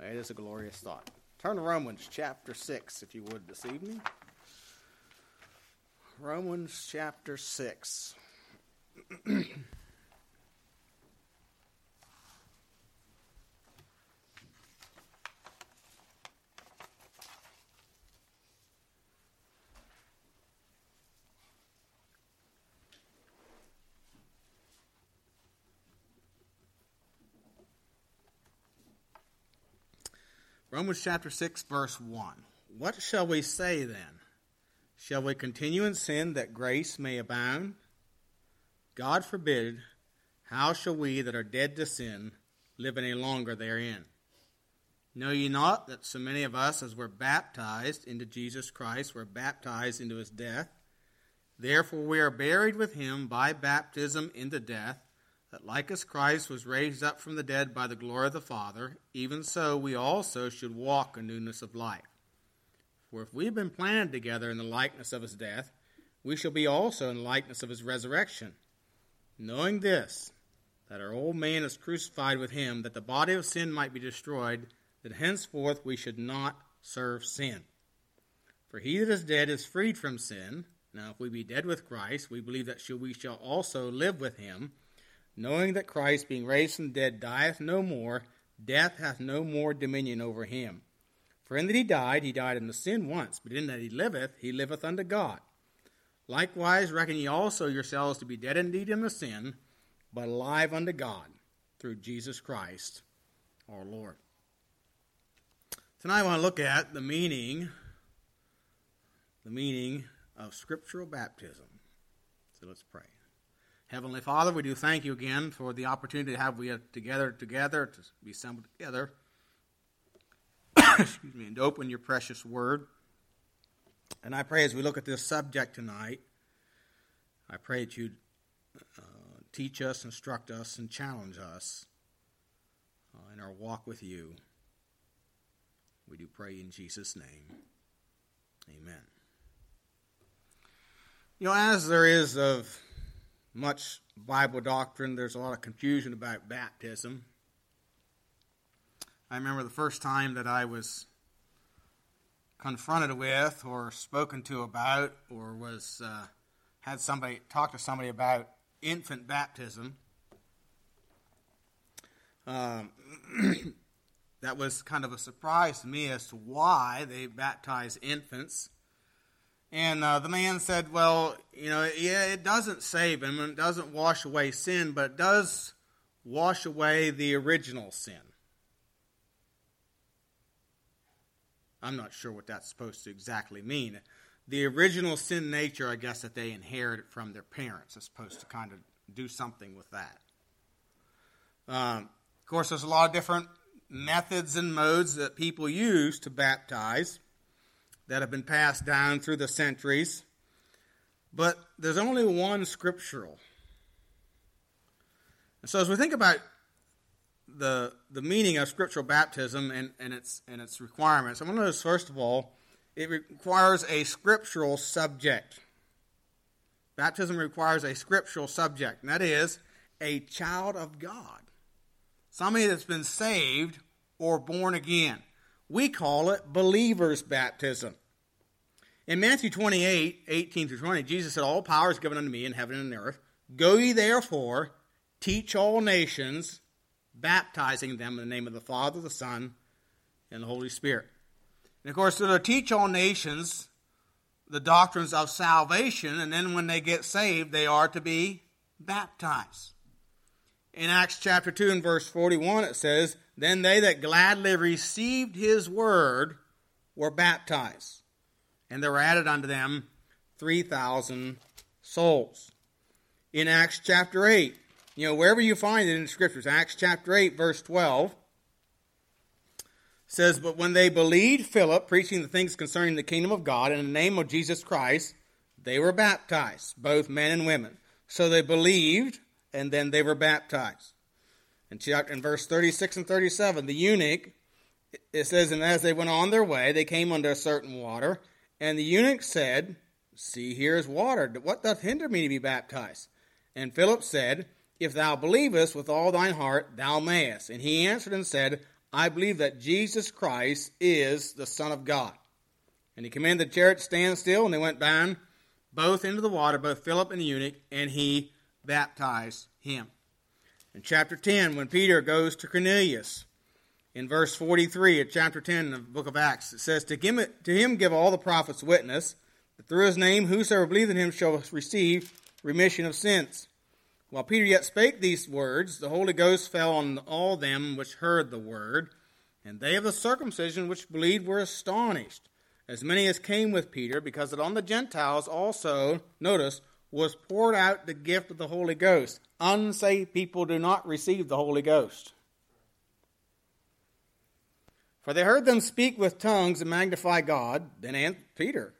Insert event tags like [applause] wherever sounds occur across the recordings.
It is a glorious thought. Turn to Romans chapter 6, if you would, this evening. Romans chapter 6. [clears throat] Romans chapter 6, verse 1. What shall we say then? Shall we continue in sin that grace may abound? God forbid. How shall we that are dead to sin live any longer therein? Know ye not that so many of us as were baptized into Jesus Christ were baptized into his death? Therefore we are buried with him by baptism into death that like as Christ was raised up from the dead by the glory of the Father, even so we also should walk in newness of life. For if we have been planted together in the likeness of his death, we shall be also in the likeness of his resurrection. Knowing this, that our old man is crucified with him, that the body of sin might be destroyed, that henceforth we should not serve sin. For he that is dead is freed from sin. Now, if we be dead with Christ, we believe that we shall also live with him knowing that Christ, being raised from the dead, dieth no more, death hath no more dominion over him. For in that he died, he died unto sin once, but in that he liveth, he liveth unto God. Likewise, reckon ye also yourselves to be dead indeed in the sin, but alive unto God through Jesus Christ our Lord. Tonight I want to look at the meaning, the meaning of scriptural baptism. So let's pray. Heavenly Father, we do thank you again for the opportunity to have we together together to be assembled together. [coughs] Excuse me, and to open your precious word. And I pray as we look at this subject tonight, I pray that you uh, teach us, instruct us, and challenge us uh, in our walk with you. We do pray in Jesus' name. Amen. You know, as there is of much Bible doctrine. There's a lot of confusion about baptism. I remember the first time that I was confronted with or spoken to about or was uh, had somebody talk to somebody about infant baptism. Um, [clears throat] that was kind of a surprise to me as to why they baptize infants. And uh, the man said, Well, you know, yeah, it doesn't save him and it doesn't wash away sin, but it does wash away the original sin. I'm not sure what that's supposed to exactly mean. The original sin nature, I guess, that they inherited from their parents is supposed to kind of do something with that. Um, of course, there's a lot of different methods and modes that people use to baptize that have been passed down through the centuries. But there's only one scriptural. And so as we think about the, the meaning of scriptural baptism and, and, its, and its requirements, I want to notice, first of all, it requires a scriptural subject. Baptism requires a scriptural subject, and that is a child of God. Somebody that's been saved or born again. We call it believer's baptism. In Matthew 28, 18 through 20, Jesus said, All power is given unto me in heaven and earth. Go ye therefore, teach all nations, baptizing them in the name of the Father, the Son, and the Holy Spirit. And of course, to teach all nations the doctrines of salvation, and then when they get saved, they are to be baptized. In Acts chapter 2 and verse 41, it says, Then they that gladly received his word were baptized, and there were added unto them 3,000 souls. In Acts chapter 8, you know, wherever you find it in the scriptures, Acts chapter 8, verse 12, says, But when they believed Philip, preaching the things concerning the kingdom of God in the name of Jesus Christ, they were baptized, both men and women. So they believed and then they were baptized. In, chapter, in verse 36 and 37, the eunuch, it says, And as they went on their way, they came unto a certain water, and the eunuch said, See, here is water. What doth hinder me to be baptized? And Philip said, If thou believest with all thine heart, thou mayest. And he answered and said, I believe that Jesus Christ is the Son of God. And he commanded the chariot to stand still, and they went down both into the water, both Philip and the eunuch, and he baptized him. In chapter 10, when Peter goes to Cornelius, in verse 43 of chapter 10 of the book of Acts, it says, To him, to him give all the prophets witness, that through his name whosoever believeth in him shall receive remission of sins. While Peter yet spake these words, the Holy Ghost fell on all them which heard the word, and they of the circumcision which believed were astonished, as many as came with Peter, because that on the Gentiles also, notice, was poured out the gift of the Holy Ghost. Unsaved people do not receive the Holy Ghost. For they heard them speak with tongues and magnify God. Then answered Peter,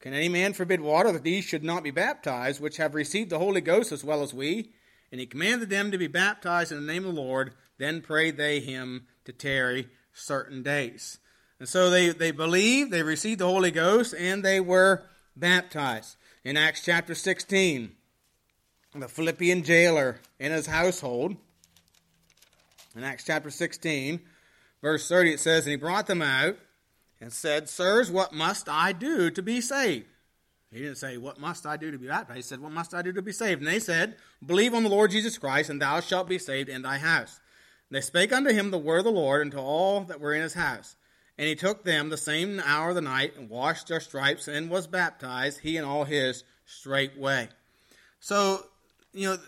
Can any man forbid water that these should not be baptized, which have received the Holy Ghost as well as we? And he commanded them to be baptized in the name of the Lord. Then prayed they him to tarry certain days. And so they, they believed, they received the Holy Ghost, and they were baptized. In Acts chapter 16, the Philippian jailer and his household, in Acts chapter 16, verse 30, it says, And he brought them out and said, Sirs, what must I do to be saved? He didn't say, What must I do to be baptized? He said, What must I do to be saved? And they said, Believe on the Lord Jesus Christ, and thou shalt be saved in thy house. And they spake unto him the word of the Lord unto all that were in his house. And he took them the same hour of the night, and washed their stripes, and was baptized, he and all his straightway. So, you know,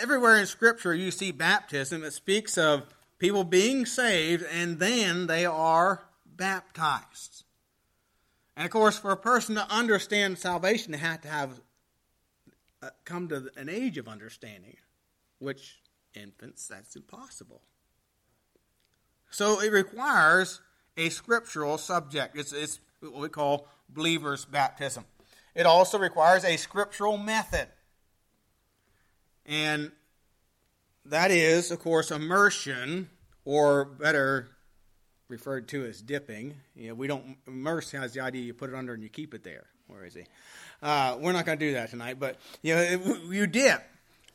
everywhere in Scripture you see baptism, it speaks of people being saved, and then they are baptized. And of course, for a person to understand salvation, they have to have uh, come to an age of understanding, which infants, that's impossible. So it requires a scriptural subject. It's, it's what we call believer's baptism. It also requires a scriptural method. And that is, of course, immersion, or better referred to as dipping. You know, we don't immerse has the idea you put it under and you keep it there. Where is he? Uh, we're not going to do that tonight, but you know, it, you dip.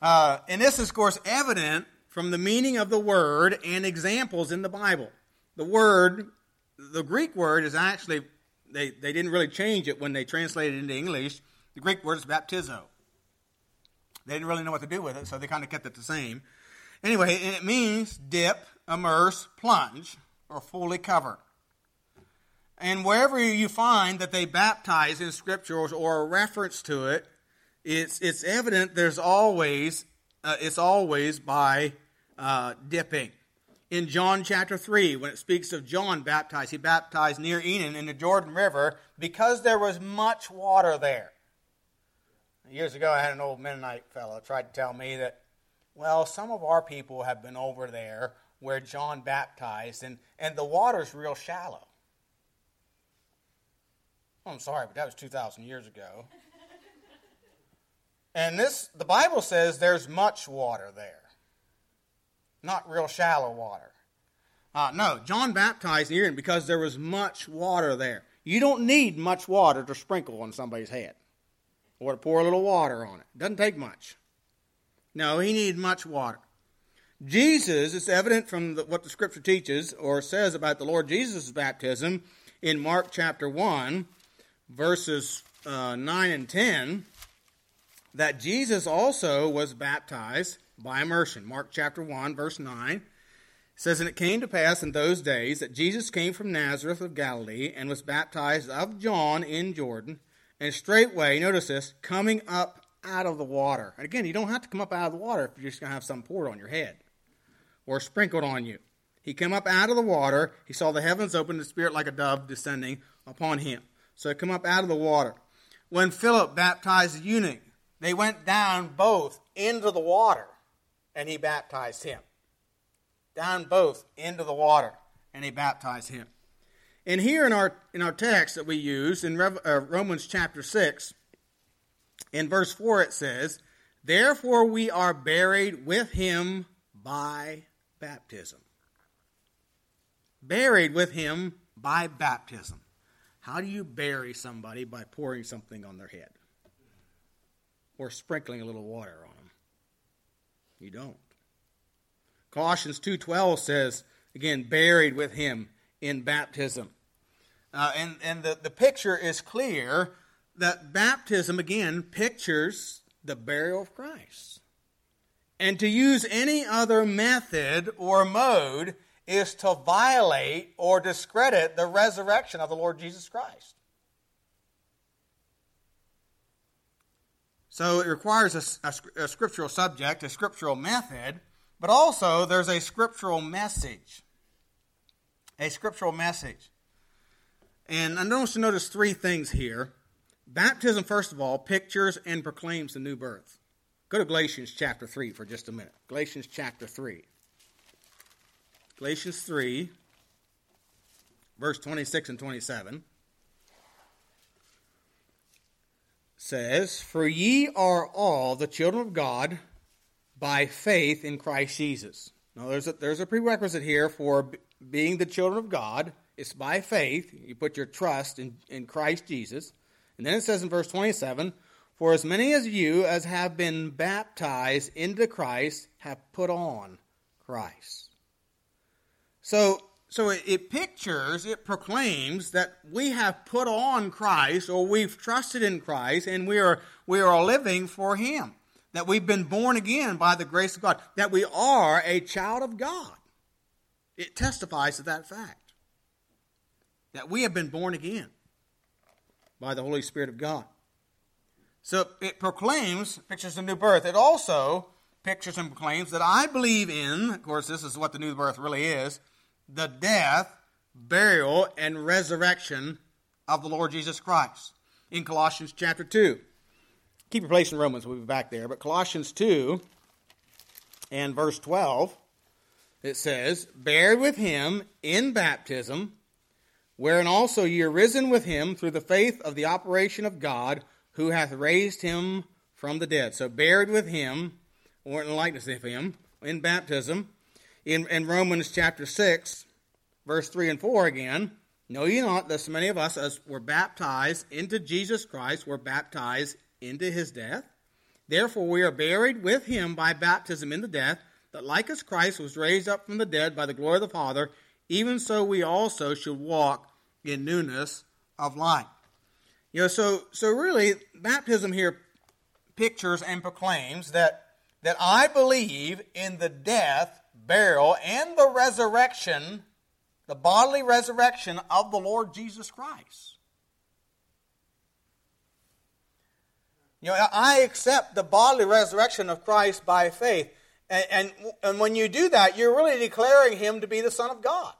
Uh, and this is, of course, evident from the meaning of the word and examples in the Bible. The word the Greek word is actually, they, they didn't really change it when they translated it into English. The Greek word is baptizo. They didn't really know what to do with it, so they kind of kept it the same. Anyway, it means dip, immerse, plunge, or fully cover. And wherever you find that they baptize in scriptures or a reference to it, it's, it's evident there's always, uh, it's always by uh, dipping in John chapter 3 when it speaks of John baptized. He baptized near Enon in the Jordan River because there was much water there. Years ago, I had an old Mennonite fellow tried to tell me that, well, some of our people have been over there where John baptized, and, and the water's real shallow. I'm sorry, but that was 2,000 years ago. [laughs] And this, the Bible says there's much water there not real shallow water. Uh, no, John baptized Aaron because there was much water there. You don't need much water to sprinkle on somebody's head or to pour a little water on it. Doesn't take much. No, he needed much water. Jesus, it's evident from the, what the scripture teaches or says about the Lord Jesus' baptism in Mark chapter 1, verses uh, 9 and 10, that Jesus also was baptized by immersion. Mark chapter 1, verse 9 says, And it came to pass in those days that Jesus came from Nazareth of Galilee and was baptized of John in Jordan, and straightway, notice this, coming up out of the water. And again, you don't have to come up out of the water if you're just going to have some poured on your head or sprinkled on you. He came up out of the water. He saw the heavens open, the Spirit like a dove descending upon him. So he come up out of the water. When Philip baptized the eunuch, they went down both into the water and he baptized him. Down both into the water, and he baptized him. And here in our in our text that we use in Rev, uh, Romans chapter six, in verse four it says, "Therefore we are buried with him by baptism." Buried with him by baptism. How do you bury somebody by pouring something on their head or sprinkling a little water on them? You don't. Colossians 2:12 says, again, buried with him in baptism. Uh, and and the, the picture is clear that baptism, again, pictures the burial of Christ. And to use any other method or mode is to violate or discredit the resurrection of the Lord Jesus Christ. So it requires a, a, a, scriptural subject, a scriptural method, but also there's a scriptural message. A scriptural message. And I want you to notice three things here. Baptism, first of all, pictures and proclaims the new birth. Go to Galatians chapter 3 for just a minute. Galatians chapter 3. Galatians 3, verse 26 and 27. Says, For ye are all the children of God by faith in Christ Jesus. Now, there's a, there's a prerequisite here for being the children of God. It's by faith. You put your trust in, in Christ Jesus. And then it says in verse 27 For as many as you as have been baptized into Christ have put on Christ. So so it, it, pictures, it proclaims that we have put on Christ or we've trusted in Christ and we are, we are living for Him. That we've been born again by the grace of God. That we are a child of God. It testifies to that fact. That we have been born again by the Holy Spirit of God. So it proclaims, pictures a new birth. It also pictures and proclaims that I believe in, of course, this is what the new birth really is the death, burial, and resurrection of the Lord Jesus Christ. In Colossians chapter 2. Keep your place in Romans, we'll be back there. But Colossians 2 and verse 12, it says, Buried with him in baptism, wherein also ye are risen with him through the faith of the operation of God, who hath raised him from the dead. So buried with him, or in likeness of him, in baptism, in, in Romans chapter 6, verse 3 and 4 again, Know ye not that so many of us as were baptized into Jesus Christ were baptized into his death? Therefore we are buried with him by baptism into death, that like as Christ was raised up from the dead by the glory of the Father, even so we also should walk in newness of life. You know, so so really baptism here pictures and proclaims that that I believe in the death burial, and the resurrection, the bodily resurrection of the Lord Jesus Christ. You know, I accept the bodily resurrection of Christ by faith. And, and, and when you do that, you're really declaring him to be the Son of God.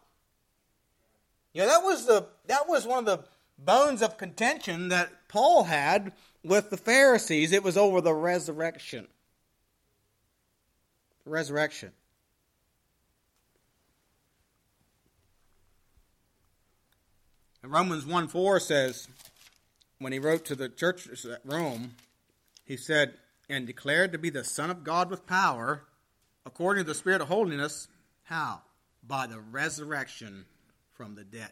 You know, that was, the, that was one of the bones of contention that Paul had with the Pharisees. It was over the resurrection. resurrection. And Romans 1 4 says, when he wrote to the churches at Rome, he said, and declared to be the Son of God with power, according to the Spirit of holiness. How? By the resurrection from the dead.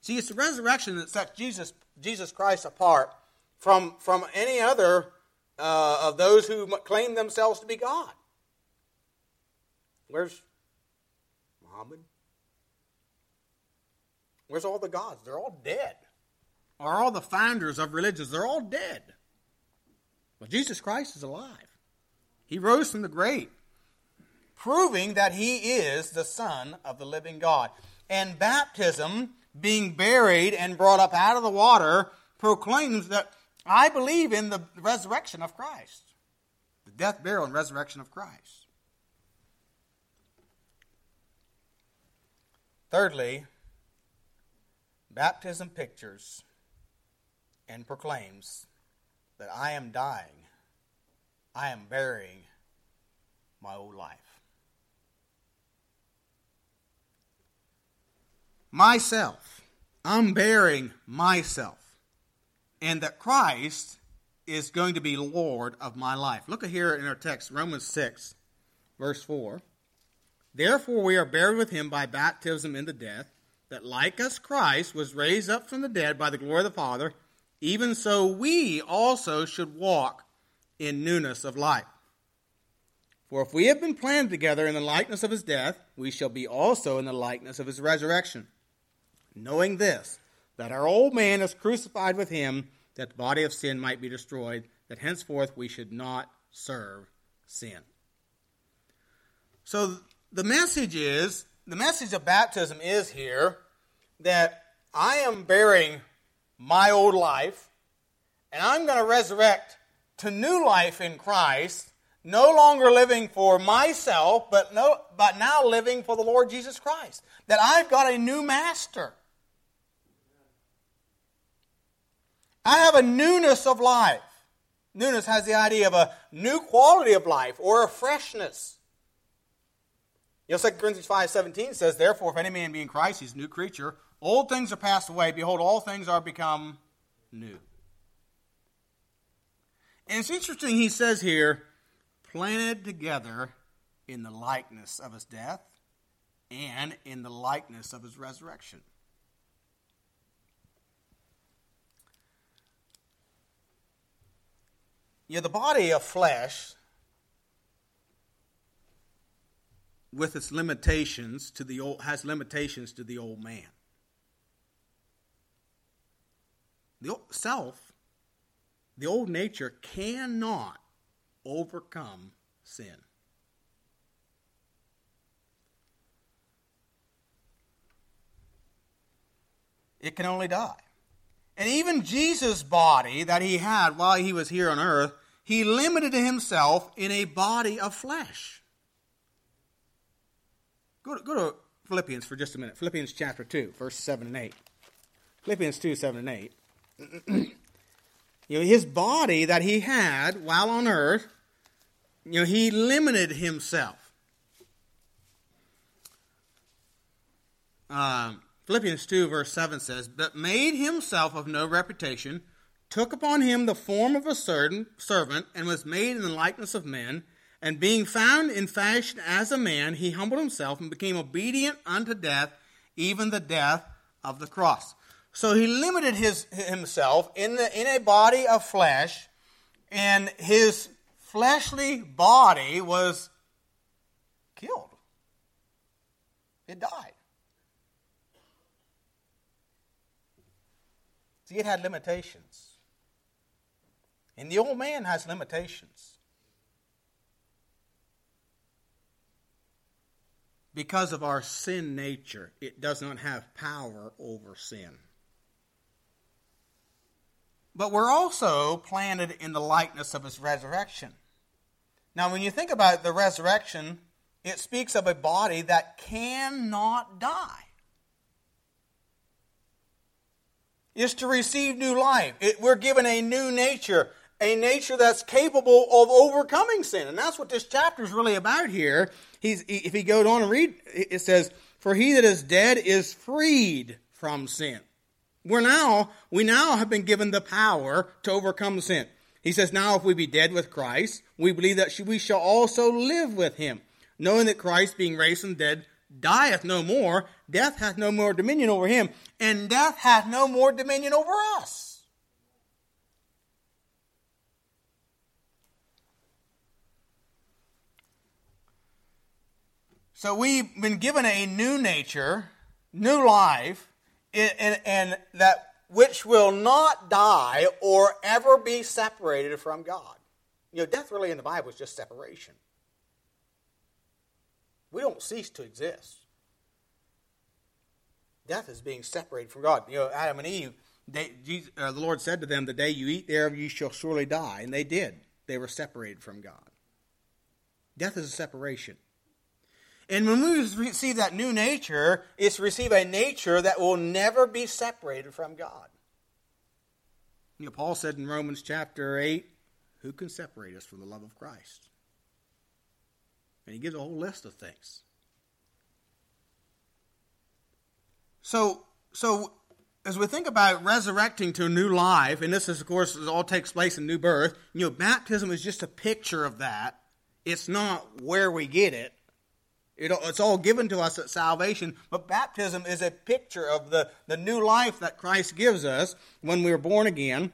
See, it's the resurrection that sets Jesus, Jesus Christ apart from, from any other uh, of those who claim themselves to be God. Where's Muhammad? Where's all the gods? They're all dead. Or all the founders of religions, they're all dead. But Jesus Christ is alive. He rose from the grave, proving that he is the Son of the living God. And baptism, being buried and brought up out of the water, proclaims that I believe in the resurrection of Christ, the death, burial, and resurrection of Christ. Thirdly, Baptism pictures and proclaims that I am dying, I am burying my old life. Myself, I'm burying myself, and that Christ is going to be Lord of my life. Look at here in our text, Romans 6, verse 4. Therefore, we are buried with him by baptism into death that like us Christ was raised up from the dead by the glory of the Father, even so we also should walk in newness of life. For if we have been planted together in the likeness of his death, we shall be also in the likeness of his resurrection. Knowing this, that our old man is crucified with him, that the body of sin might be destroyed, that henceforth we should not serve sin. So the message is the message of baptism is here that I am bearing my old life and I'm going to resurrect to new life in Christ, no longer living for myself, but no but now living for the Lord Jesus Christ. That I've got a new master. I have a newness of life. Newness has the idea of a new quality of life or a freshness. You know, 2 Corinthians 5.17 says, Therefore, if any man be in Christ, he's a new creature. Old things are passed away. Behold, all things are become new. And it's interesting, he says here, planted together in the likeness of his death and in the likeness of his resurrection. Yeah, the body of flesh, with its limitations to the old, has limitations to the old man. The old, self, the old nature, cannot overcome sin. It can only die. And even Jesus' body that he had while he was here on earth, he limited himself in a body of flesh. Go to, go to Philippians for just a minute. Philippians chapter 2, verse 7 and 8. Philippians 2, 7 and 8. [clears throat] you know, his body that he had while on earth, you know, he limited himself. Um, Philippians 2, verse 7 says, But made himself of no reputation, took upon him the form of a servant, and was made in the likeness of men. And being found in fashion as a man, he humbled himself and became obedient unto death, even the death of the cross. So he limited his, himself in, the, in a body of flesh, and his fleshly body was killed. It died. See, it had limitations. And the old man has limitations. Because of our sin nature, it does not have power over sin. But we're also planted in the likeness of his resurrection. Now, when you think about the resurrection, it speaks of a body that cannot die. is to receive new life. It, we're given a new nature, a nature that's capable of overcoming sin. And that's what this chapter is really about here. He's, if he goes on and read, it says, For he that is dead is freed from sin. We're now, we now have been given the power to overcome sin. He says, Now if we be dead with Christ, we believe that we shall also live with him, knowing that Christ, being raised from the dead, dieth no more, death hath no more dominion over him, and death hath no more dominion over us. So we've been given a new nature, new life, and, and that which will not die or ever be separated from God. You know, death really in the Bible is just separation. We don't cease to exist. Death is being separated from God. You know, Adam and Eve, they, Jesus, uh, the Lord said to them, The day you eat thereof, you shall surely die. And they did. They were separated from God. Death is a separation. And when we receive that new nature, it's to receive a nature that will never be separated from God. You know, Paul said in Romans chapter 8, Who can separate us from the love of Christ? And he gives a whole list of things. So, so as we think about resurrecting to a new life, and this is, of course, all takes place in new birth, you know, baptism is just a picture of that. It's not where we get it. It it's all given to us at salvation, but baptism is a picture of the, the new life that Christ gives us when we are born again.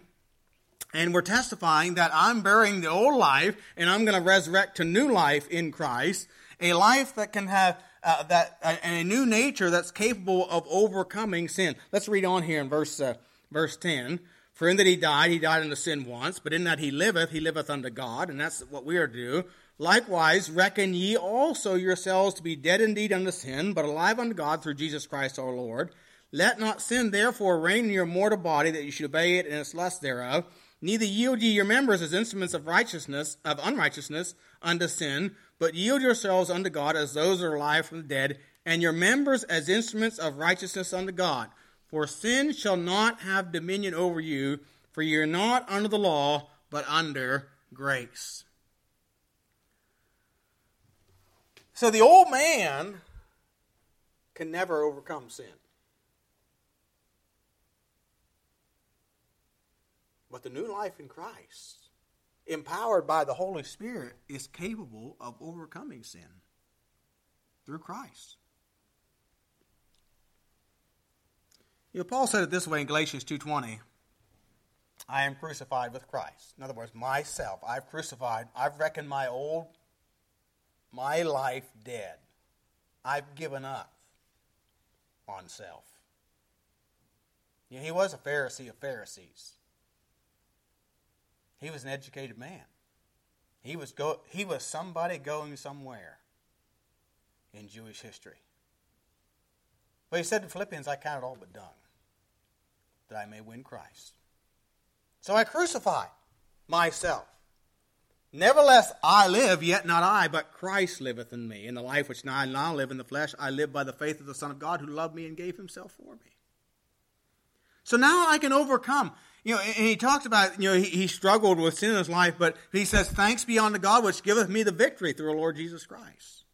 And we're testifying that I'm burying the old life and I'm going to resurrect to new life in Christ, a life that can have uh, that uh, a new nature that's capable of overcoming sin. Let's read on here in verse uh, verse 10. For in that he died, he died unto sin once, but in that he liveth, he liveth unto God, and that's what we are to do. Likewise, reckon ye also yourselves to be dead indeed unto sin, but alive unto God through Jesus Christ our Lord. Let not sin therefore reign in your mortal body, that you should obey it in its lust thereof. Neither yield ye your members as instruments of righteousness, of unrighteousness, unto sin, but yield yourselves unto God as those that are alive from the dead, and your members as instruments of righteousness unto God. For sin shall not have dominion over you, for ye are not under the law, but under grace. So the old man can never overcome sin. But the new life in Christ, empowered by the Holy Spirit, is capable of overcoming sin through Christ. You know, Paul said it this way in Galatians 2.20. I am crucified with Christ. In other words, myself. I've crucified. I've reckoned my old my life dead. I've given up on self. You know, he was a Pharisee of Pharisees. He was an educated man. He was go, he was somebody going somewhere in Jewish history. But he said to Philippians, I count it all but dung, that I may win Christ. So I crucify myself. Nevertheless, I live, yet not I, but Christ liveth in me. In the life which I now live in the flesh, I live by the faith of the Son of God who loved me and gave himself for me. So now I can overcome. You know, and he talks about, you know, he, he struggled with sin in his life, but he says, Thanks be unto God which giveth me the victory through our Lord Jesus Christ.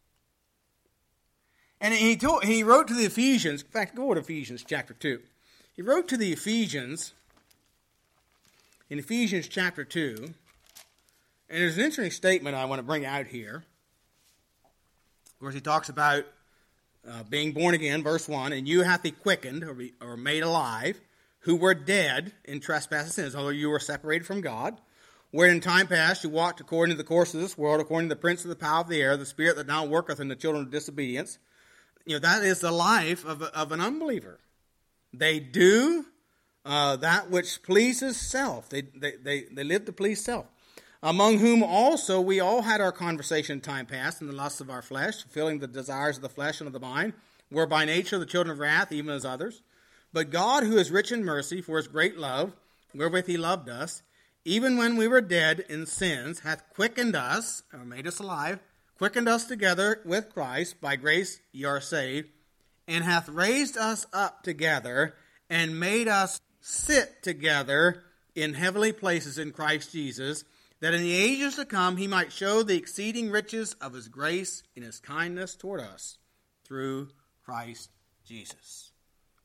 And he, told, he wrote to the Ephesians, in fact, go to Ephesians chapter 2. He wrote to the Ephesians, in Ephesians chapter 2, and there's an interesting statement I want to bring out here. Of course, he talks about uh, being born again, verse 1, and you hath he quickened or, be, or made alive, who were dead in trespasses and sins, although you were separated from God, where in time past you walked according to the course of this world, according to the prince of the power of the air, the spirit that now worketh in the children of disobedience. You know, that is the life of, of an unbeliever. They do uh, that which pleases self. They, they, they, they live to please self among whom also we all had our conversation in time past in the lusts of our flesh, fulfilling the desires of the flesh and of the mind, were by nature the children of wrath, even as others. But God, who is rich in mercy, for his great love, wherewith he loved us, even when we were dead in sins, hath quickened us, or made us alive, quickened us together with Christ, by grace ye are saved, and hath raised us up together, and made us sit together in heavenly places in Christ Jesus that in the ages to come he might show the exceeding riches of his grace in his kindness toward us through Christ Jesus.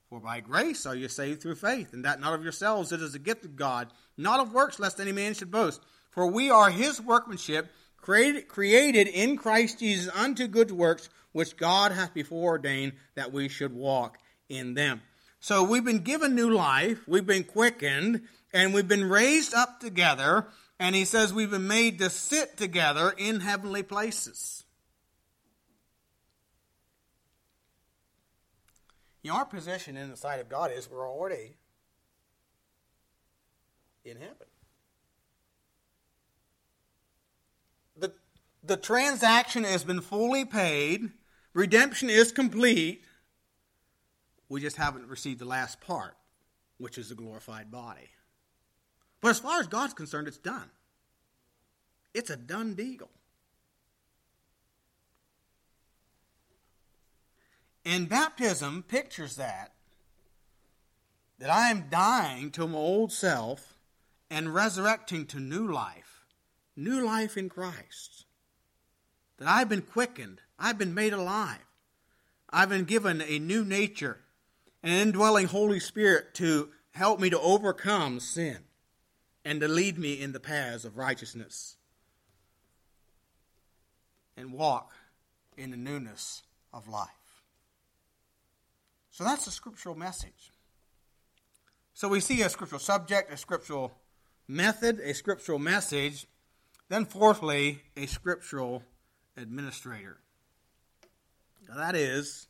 For by grace are you saved through faith, and that not of yourselves, it is a gift of God, not of works, lest any man should boast. For we are his workmanship, created, created in Christ Jesus unto good works, which God hath before ordained that we should walk in them. So we've been given new life, we've been quickened, and we've been raised up together and he says we've been made to sit together in heavenly places. You know, our position in the sight of God is we're already in heaven. The, the transaction has been fully paid, redemption is complete. We just haven't received the last part, which is the glorified body. But as far as God's concerned, it's done. It's a done deal. And baptism pictures that that I am dying to my old self and resurrecting to new life, new life in Christ. That I've been quickened, I've been made alive, I've been given a new nature, an indwelling Holy Spirit to help me to overcome sin and to lead me in the paths of righteousness and walk in the newness of life. So that's the scriptural message. So we see a scriptural subject, a scriptural method, a scriptural message, then fourthly, a scriptural administrator. Now that is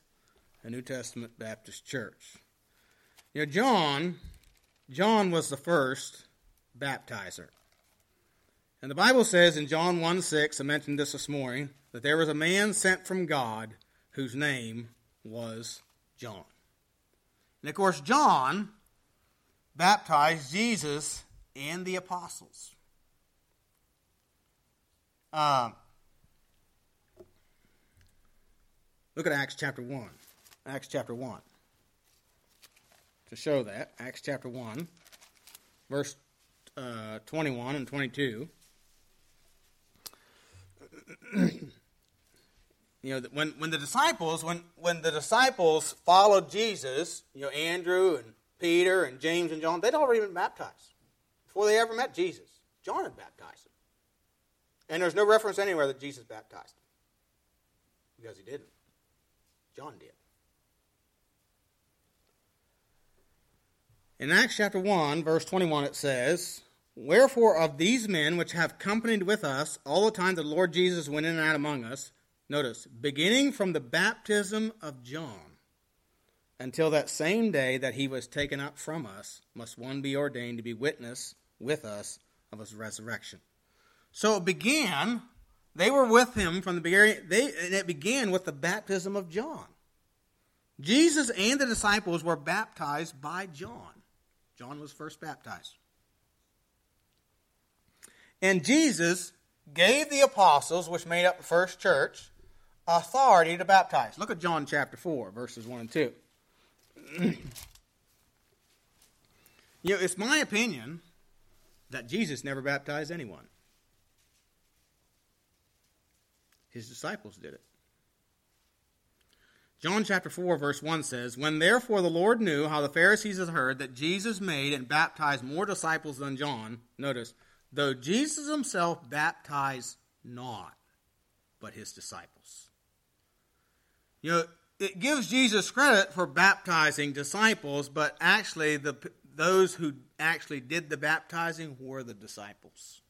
a New Testament Baptist church. You know, John, John was the first baptizer. And the Bible says in John 1 6, I mentioned this this morning, that there was a man sent from God whose name was John. And of course, John baptized Jesus and the apostles. Uh, look at Acts chapter 1. Acts chapter 1. To show that, Acts chapter 1, verse uh, 21 and 22. you know, when, when the disciples, when, when the disciples followed Jesus, you know, Andrew and Peter and James and John, they'd already been baptized before they ever met Jesus. John had baptized them. And there's no reference anywhere that Jesus baptized them. Because he didn't. John did. In Acts chapter 1, verse 21, it says, Wherefore of these men which have companied with us all the time the Lord Jesus went in and out among us, Notice, beginning from the baptism of John until that same day that he was taken up from us, must one be ordained to be witness with us of his resurrection. So it began, they were with him from the beginning, they, and it began with the baptism of John. Jesus and the disciples were baptized by John. John was first baptized. And Jesus gave the apostles, which made up the first church, authority to baptize. Look at John chapter 4, verses 1 and 2. [clears throat] you know, it's my opinion that Jesus never baptized anyone. His disciples did it. John chapter 4, verse 1 says, When therefore the Lord knew how the Pharisees had heard that Jesus made and baptized more disciples than John, notice, though Jesus himself baptized not, but his disciples. You know, it gives Jesus credit for baptizing disciples, but actually, the, those who actually did the baptizing were the disciples.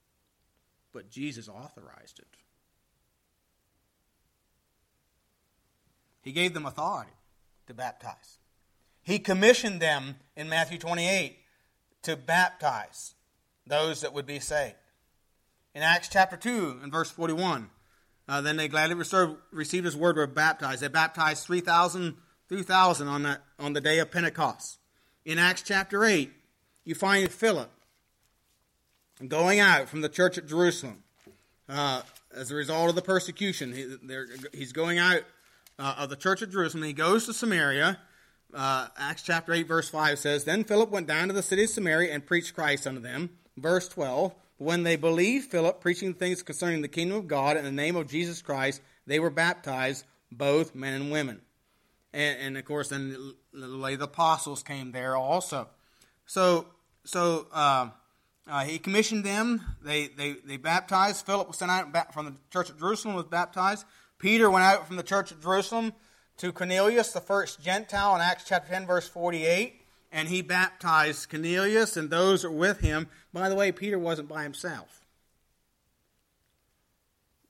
But Jesus authorized it. He gave them authority to baptize. He commissioned them in Matthew 28 to baptize those that would be saved. In Acts chapter 2 and verse 41, uh, then they gladly received his word, were baptized. They baptized 3,000 3,000 on, that, on the day of Pentecost. In Acts chapter 8, you find Philip going out from the church at Jerusalem uh, as a result of the persecution. He, he's going out uh, of the church at Jerusalem. He goes to Samaria. Uh, Acts chapter 8, verse 5 says, Then Philip went down to the city of Samaria and preached Christ unto them. Verse 12, when they believed Philip preaching things concerning the kingdom of God in the name of Jesus Christ, they were baptized, both men and women. And, and of course, then the apostles came there also. So, so uh, uh, he commissioned them. They, they, they baptized. Philip was sent out from the church at Jerusalem, was baptized. Peter went out from the church at Jerusalem to Cornelius, the first Gentile, in Acts chapter 10, verse 48 and he baptized Cornelius and those that were with him. By the way, Peter wasn't by himself.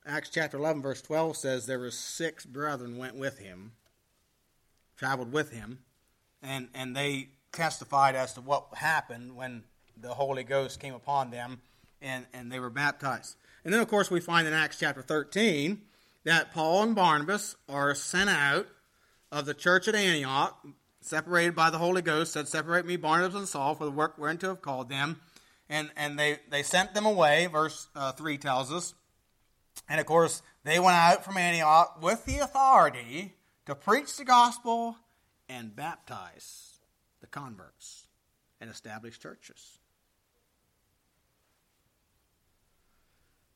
Acts chapter 11, verse 12 says there were six brethren went with him, traveled with him, and, and they testified as to what happened when the Holy Ghost came upon them and, and they were baptized. And then, of course, we find in Acts chapter 13 that Paul and Barnabas are sent out of the church at Antioch separated by the Holy Ghost, said, Separate me, Barnabas and Saul, for the work whereunto have called them. And, and they, they sent them away, verse uh, 3 tells us. And of course, they went out from Antioch with the authority to preach the gospel and baptize the converts and establish churches.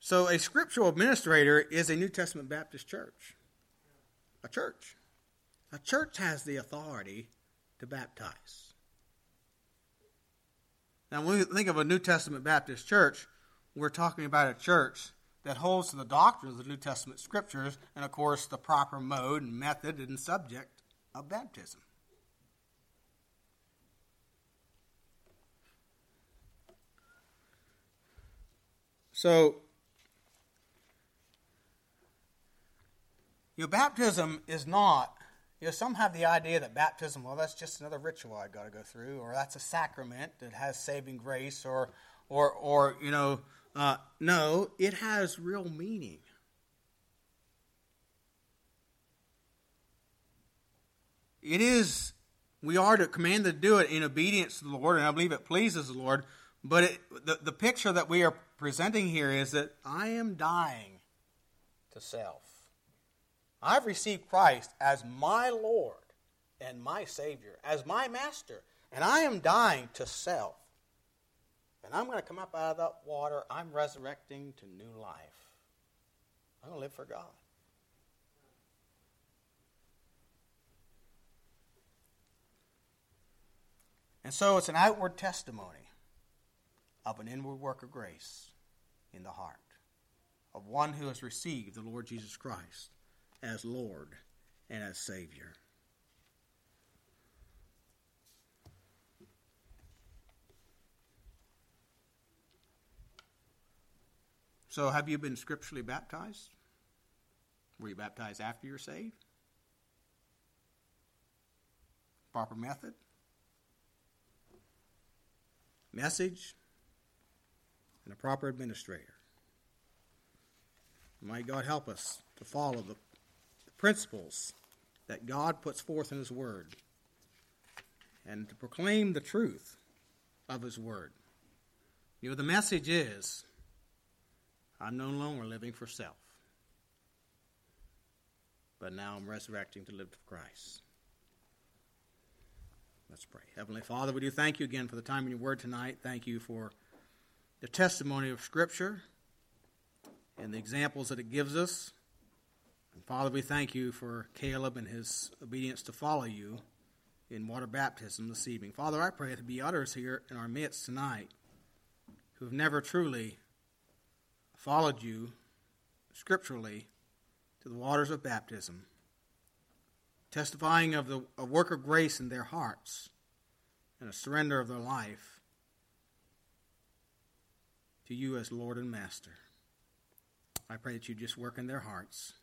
So, a scriptural administrator is a New Testament Baptist church. A church. A church has the authority to baptize. Now, when we think of a New Testament Baptist church, we're talking about a church that holds to the doctrines of the New Testament scriptures and, of course, the proper mode and method and subject of baptism. So, your baptism is not, you know, some have the idea that baptism, well, that's just another ritual I've got to go through, or that's a sacrament that has saving grace, or, or, or you know, uh, no, it has real meaning. It is, we are to commanded to do it in obedience to the Lord, and I believe it pleases the Lord. But it, the, the picture that we are presenting here is that I am dying to self. I've received Christ as my Lord and my Savior, as my Master, and I am dying to self. And I'm going to come up out of that water. I'm resurrecting to new life. I'm going to live for God. And so it's an outward testimony of an inward work of grace in the heart of one who has received the Lord Jesus Christ as Lord and as Savior. So, have you been scripturally baptized? Were you baptized after you're saved? Proper method? Message? And a proper administrator. May God help us to follow the, principles that God puts forth in His Word and to proclaim the truth of His Word. You know, the message is I'm no longer living for self, but now I'm resurrecting to live for Christ. Let's pray. Heavenly Father, we do thank you again for the time in your word tonight. Thank you for the testimony of Scripture and the examples that it gives us. Father, we thank you for Caleb and his obedience to follow you in water baptism this evening. Father, I pray that there be others here in our midst tonight who have never truly followed you scripturally to the waters of baptism, testifying of the a work of grace in their hearts and a surrender of their life to you as Lord and Master. I pray that you just work in their hearts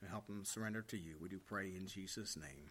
and help them surrender to you. We do pray in Jesus' name.